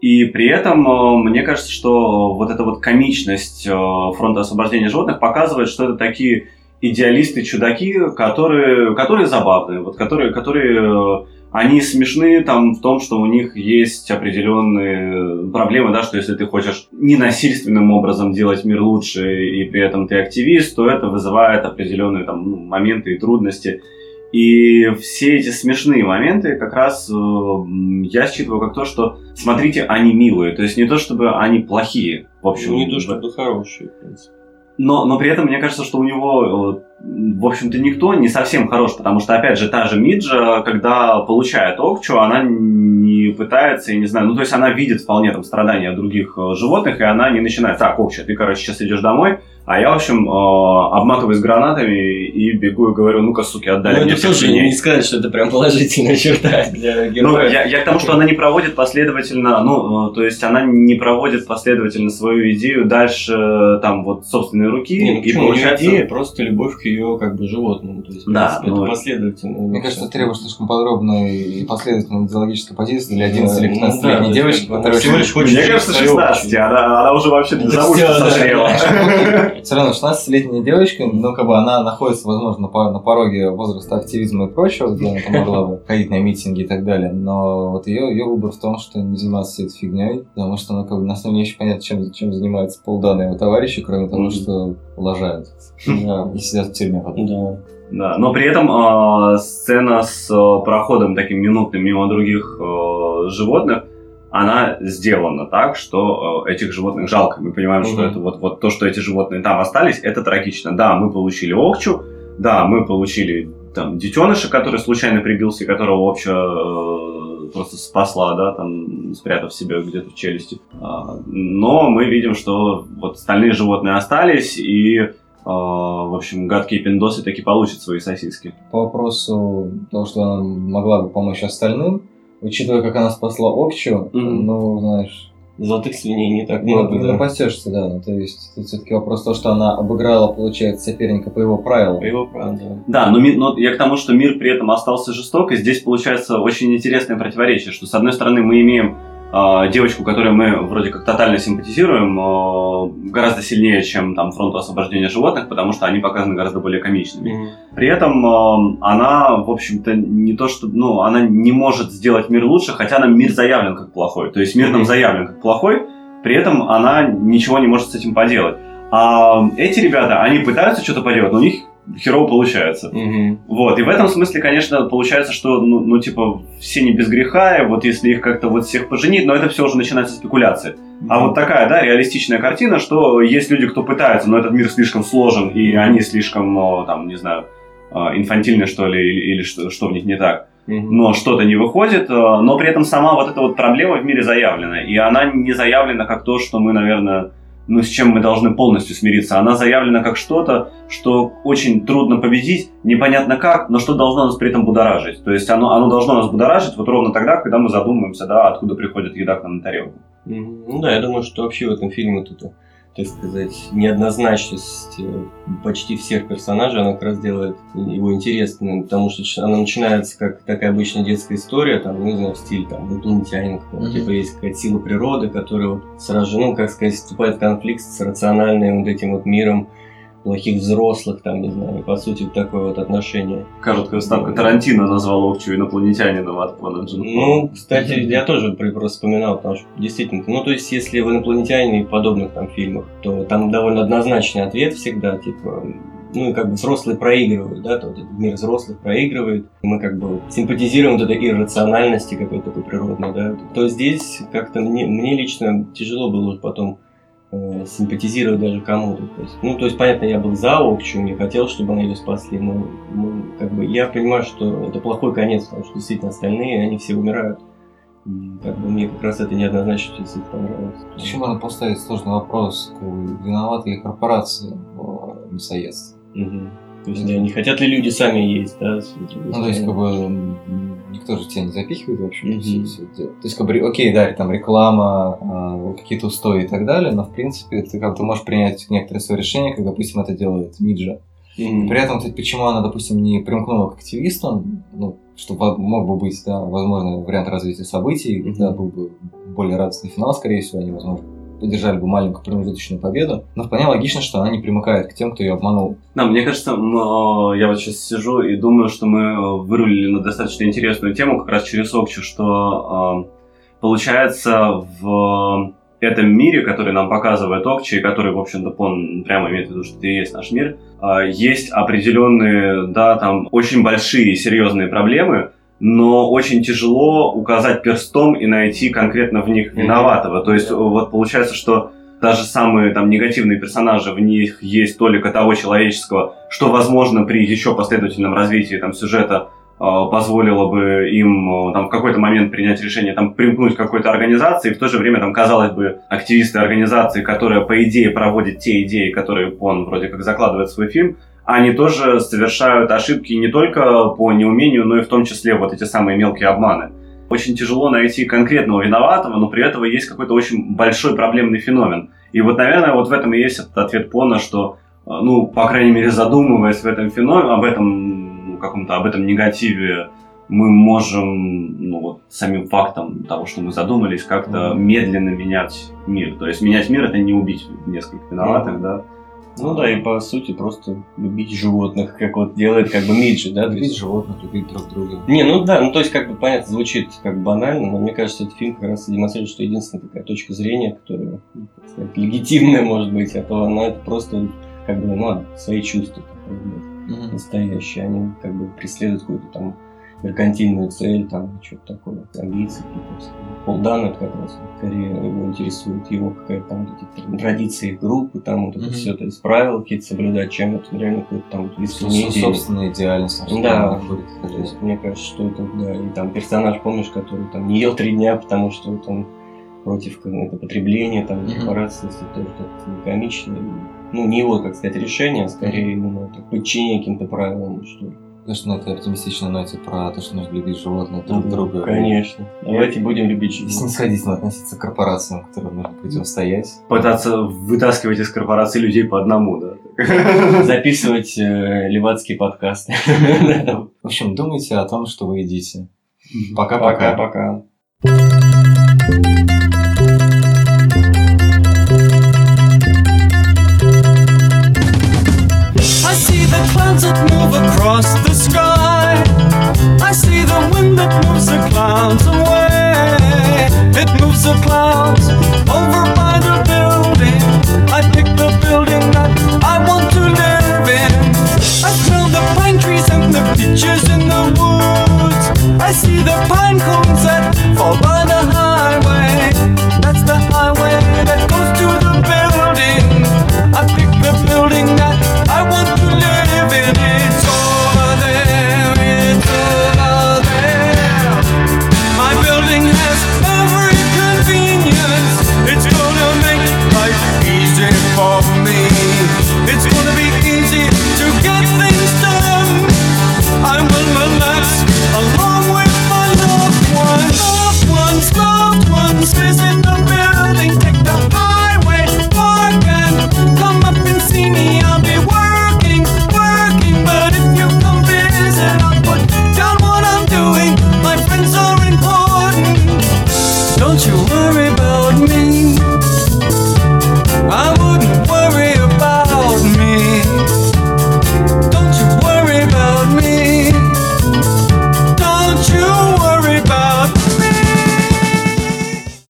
и при этом э, мне кажется, что вот эта вот комичность фронта освобождения животных показывает, что это такие идеалисты-чудаки, которые, которые забавные, вот которые, которые они смешны там в том, что у них есть определенные проблемы, да, что если ты хочешь ненасильственным образом делать мир лучше и при этом ты активист, то это вызывает определенные там ну, моменты и трудности. И все эти смешные моменты как раз э, я считываю как то, что смотрите, они милые, то есть не то чтобы они плохие, в общем. Не то, чтобы хороший, в принципе. Но, но при этом мне кажется, что у него, э, в общем-то, никто не совсем хорош, потому что, опять же, та же Миджа, когда получает Окчу, она не пытается, я не знаю, ну, то есть она видит вполне там страдания других э, животных, и она не начинает, так, Окча, ты, короче, сейчас идешь домой, а я, в общем, э, обматываюсь гранатами и бегу и говорю, ну-ка, суки, отдали Ну, мне это тоже свиней». не сказать, что это прям положительная черта для Ну, героя. я, я к тому, что она не проводит последовательно, ну, э, то есть она не проводит последовательно свою идею дальше, э, там, вот, собственной руки, Не, ну и получается... идея просто любовь к ее как бы животному. То есть, Да, принципе, ну, это последовательно. Мне кажется, это требует слишком подробной и последовательной идеологической позиции для Да, 11 или ну 15 да, летней девочки, которая всего лишь хочет Мне кажется, своей 16, жизнью. она, она уже вообще Это за уши всё, да. созрела. Все равно 16-летняя девочка, ну, как бы она находится, возможно, на по- на пороге возраста активизма и прочего, где она там могла бы ходить на митинги и так далее. Но вот ее, ее выбор в том, что не заниматься этой фигней, потому что она как бы на деле не очень понятно, чем, чем занимается полдана его товарищи, кроме того, Мгм. что лажают Да, и сидят в тюрьме потом. да. Да, но при этом э, сцена с э, проходом таким минутным мимо других э, животных, она сделана так, что э, этих животных жалко. Мы понимаем, что Мгм. это вот, вот то, что эти животные там остались, это трагично. Да, мы получили Окчу, да, мы получили там детеныша, который случайно прибился, и которого Окча э, просто спасла, да, там, спрятав себе где-то в челюсти. А, но мы видим, что вот остальные животные остались, и в общем, гадкие пиндосы таки получат свои сосиски. По вопросу того, что она могла бы помочь остальным, учитывая, как она спасла Окчу, Мгм. ну, знаешь, Золотых свиней не так не много, да. напасешься, да. Ну, то есть, тут все-таки вопрос то, что она обыграла, получается, соперника по его правилам. По его правде. Да, но, ми- но я к тому, что мир при этом остался жесток, и здесь получается очень интересное противоречие, что с одной стороны мы имеем а, девочку, которой мы вроде как тотально симпатизируем, а, гораздо сильнее, чем там фронту освобождения животных, потому что они показаны гораздо более комичными. При этом э, она, в общем-то, не то что, ну, она не может сделать мир лучше, хотя нам мир заявлен как плохой. То есть мир нам Мгм. заявлен как плохой, при этом она ничего не может с этим поделать. А эти ребята, они пытаются что-то поделать, но у них херово получается. Мгм. Вот, и в этом смысле, конечно, получается, что, ну, ну, типа, все не без греха, и вот если их как-то вот всех поженить, но это все уже начинается спекуляции. А вот такая, да, реалистичная картина, что есть люди, кто пытается, но этот мир слишком сложен, и они слишком, ну, там, не знаю, э, инфантильны, что ли, или, или что, что в них не так. Мгм. Но что-то не выходит, э, но при этом сама вот эта вот проблема в мире заявлена. И она не заявлена как то, что мы, наверное, ну, с чем мы должны полностью смириться. Она заявлена как что-то, что очень трудно победить, непонятно как, но что должно нас при этом будоражить. То есть оно, оно должно нас будоражить вот ровно тогда, когда мы задумываемся, да, откуда приходит еда к нам на тарелку. Ну да, я думаю, что вообще в этом фильме вот это, так сказать, неоднозначность э, почти всех персонажей, она как раз делает его интересным, потому что она начинается как такая обычная детская история, там, ну, не знаю, в стиле там инопланетянин, Мгм. типа есть какая-то сила природы, которая вот сразу же, ну, как сказать, вступает в конфликт с рациональным вот этим вот миром плохих взрослых, там, не знаю, по сути, такое вот отношение. Короткая вставка. Тарантино назвал Окчу инопланетянином от Пона Ну, кстати, я тоже просто вспоминал, потому что действительно, ну, то есть, если в «Инопланетяне» и подобных там фильмах, то там довольно однозначный ответ всегда, типа, ну, и как бы взрослые проигрывают, да, то вот этот мир взрослых проигрывает, мы как бы симпатизируем вот этой иррациональности какой-то такой природной, да, то здесь как-то мне, мне лично тяжело было потом э, симпатизировать даже кому-то. То есть, ну, то есть, понятно, я был за Окчу, мне хотелось, чтобы она ее спасли, но ну, как бы я понимаю, что это плохой конец, потому что действительно остальные, они все умирают. И, как бы мне как раз это неоднозначно действительно понравилось. Еще можно поставить сложный вопрос, как бы, виноваты ли корпорации в мясоедстве? Мгм. То есть, да, не хотят ли люди сами есть, да? Ну, то есть, как бы, никто же тебя не запихивает, в общем, Мгм. все, все это дело. То есть, как бы, окей, да, там реклама, а, какие-то устои и так далее, но, в принципе, ты как ты можешь принять некоторые свои решения, как, допустим, это делает Миджа. Мгм. При этом, кстати, почему она, допустим, не примкнула к активистам, ну, что во- мог бы быть, да, возможный вариант развития событий, Мгм. да, был бы более радостный финал, скорее всего, они, возможно, поддержали бы маленькую промежуточную победу. Но вполне логично, что она не примыкает к тем, кто ее обманул. Да, мне кажется, э, я вот сейчас сижу и думаю, что мы э, вырулили на достаточно интересную тему как раз через Окчу, что э, получается в этом мире, который нам показывает Окчи, который, в общем-то, он прямо имеет в виду, что это и есть наш мир, э, есть определенные, да, там, очень большие серьезные проблемы, но очень тяжело указать перстом и найти конкретно в них виноватого. То есть, вот получается, что даже самые там негативные персонажи, в них есть толика того человеческого, что, возможно, при еще последовательном развитии там сюжета э, позволило бы им э, там в какой-то момент принять решение там примкнуть к какой-то организации, и в то же время там, казалось бы, активисты организации, которая по идее проводит те идеи, которые он вроде как закладывает в свой фильм, они тоже совершают ошибки не только по неумению, но и в том числе вот эти самые мелкие обманы. Очень тяжело найти конкретного виноватого, но при этом есть какой-то очень большой проблемный феномен. И вот, наверное, вот в этом и есть этот ответ Пона, что, э, ну, по крайней мере, задумываясь в этом феномене, об этом, ну, каком-то, об этом негативе, мы можем, ну, вот, самим фактом того, что мы задумались, как-то медленно менять мир. То есть менять мир — это не убить несколько виноватых, да, Ну да, и по сути просто любить животных, как вот делает как бы Миджи, да? Любить есть- животных, любить друг друга. Не, ну да, ну то есть как бы понятно, звучит как бы банально, но мне кажется, этот фильм как раз и демонстрирует, что единственная такая точка зрения, которая, ну, так сказать, легитимная может быть, а то она это просто как бы, ну свои чувства так сказать, Мгм. настоящие, они как бы преследуют какую-то там меркантильную цель, там что-то такое, амбиции какие-то. Пол Дана это как раз скорее его интересует его какая-то там эти традиции группы, там вот это Мгм. все, то есть правила какие-то соблюдать, чем это реально какой-то там искренний идеи. Собственная идеальность. Да. То есть, мне кажется, что это, да, и там персонаж, помнишь, который там не ел три дня, потому что вот он против это, потребления, там, Мгм. корпорации, если тоже как-то комично. Ну, не его, как сказать, решение, а скорее именно так, подчинение каким-то правилам, что ли. Потому что на этой оптимистичной ноте про то, что нужно любить животных друг друга. Конечно. Давайте будем любить И животных. снисходительно относиться к корпорациям, которым нужно противостоять. Пытаться вытаскивать из корпорации людей по одному, да. Записывать э, левацкие подкасты. В общем, думайте о том, что вы едите. Пока-пока. Пока-пока. I see the clouds that move across the clowns are clowns.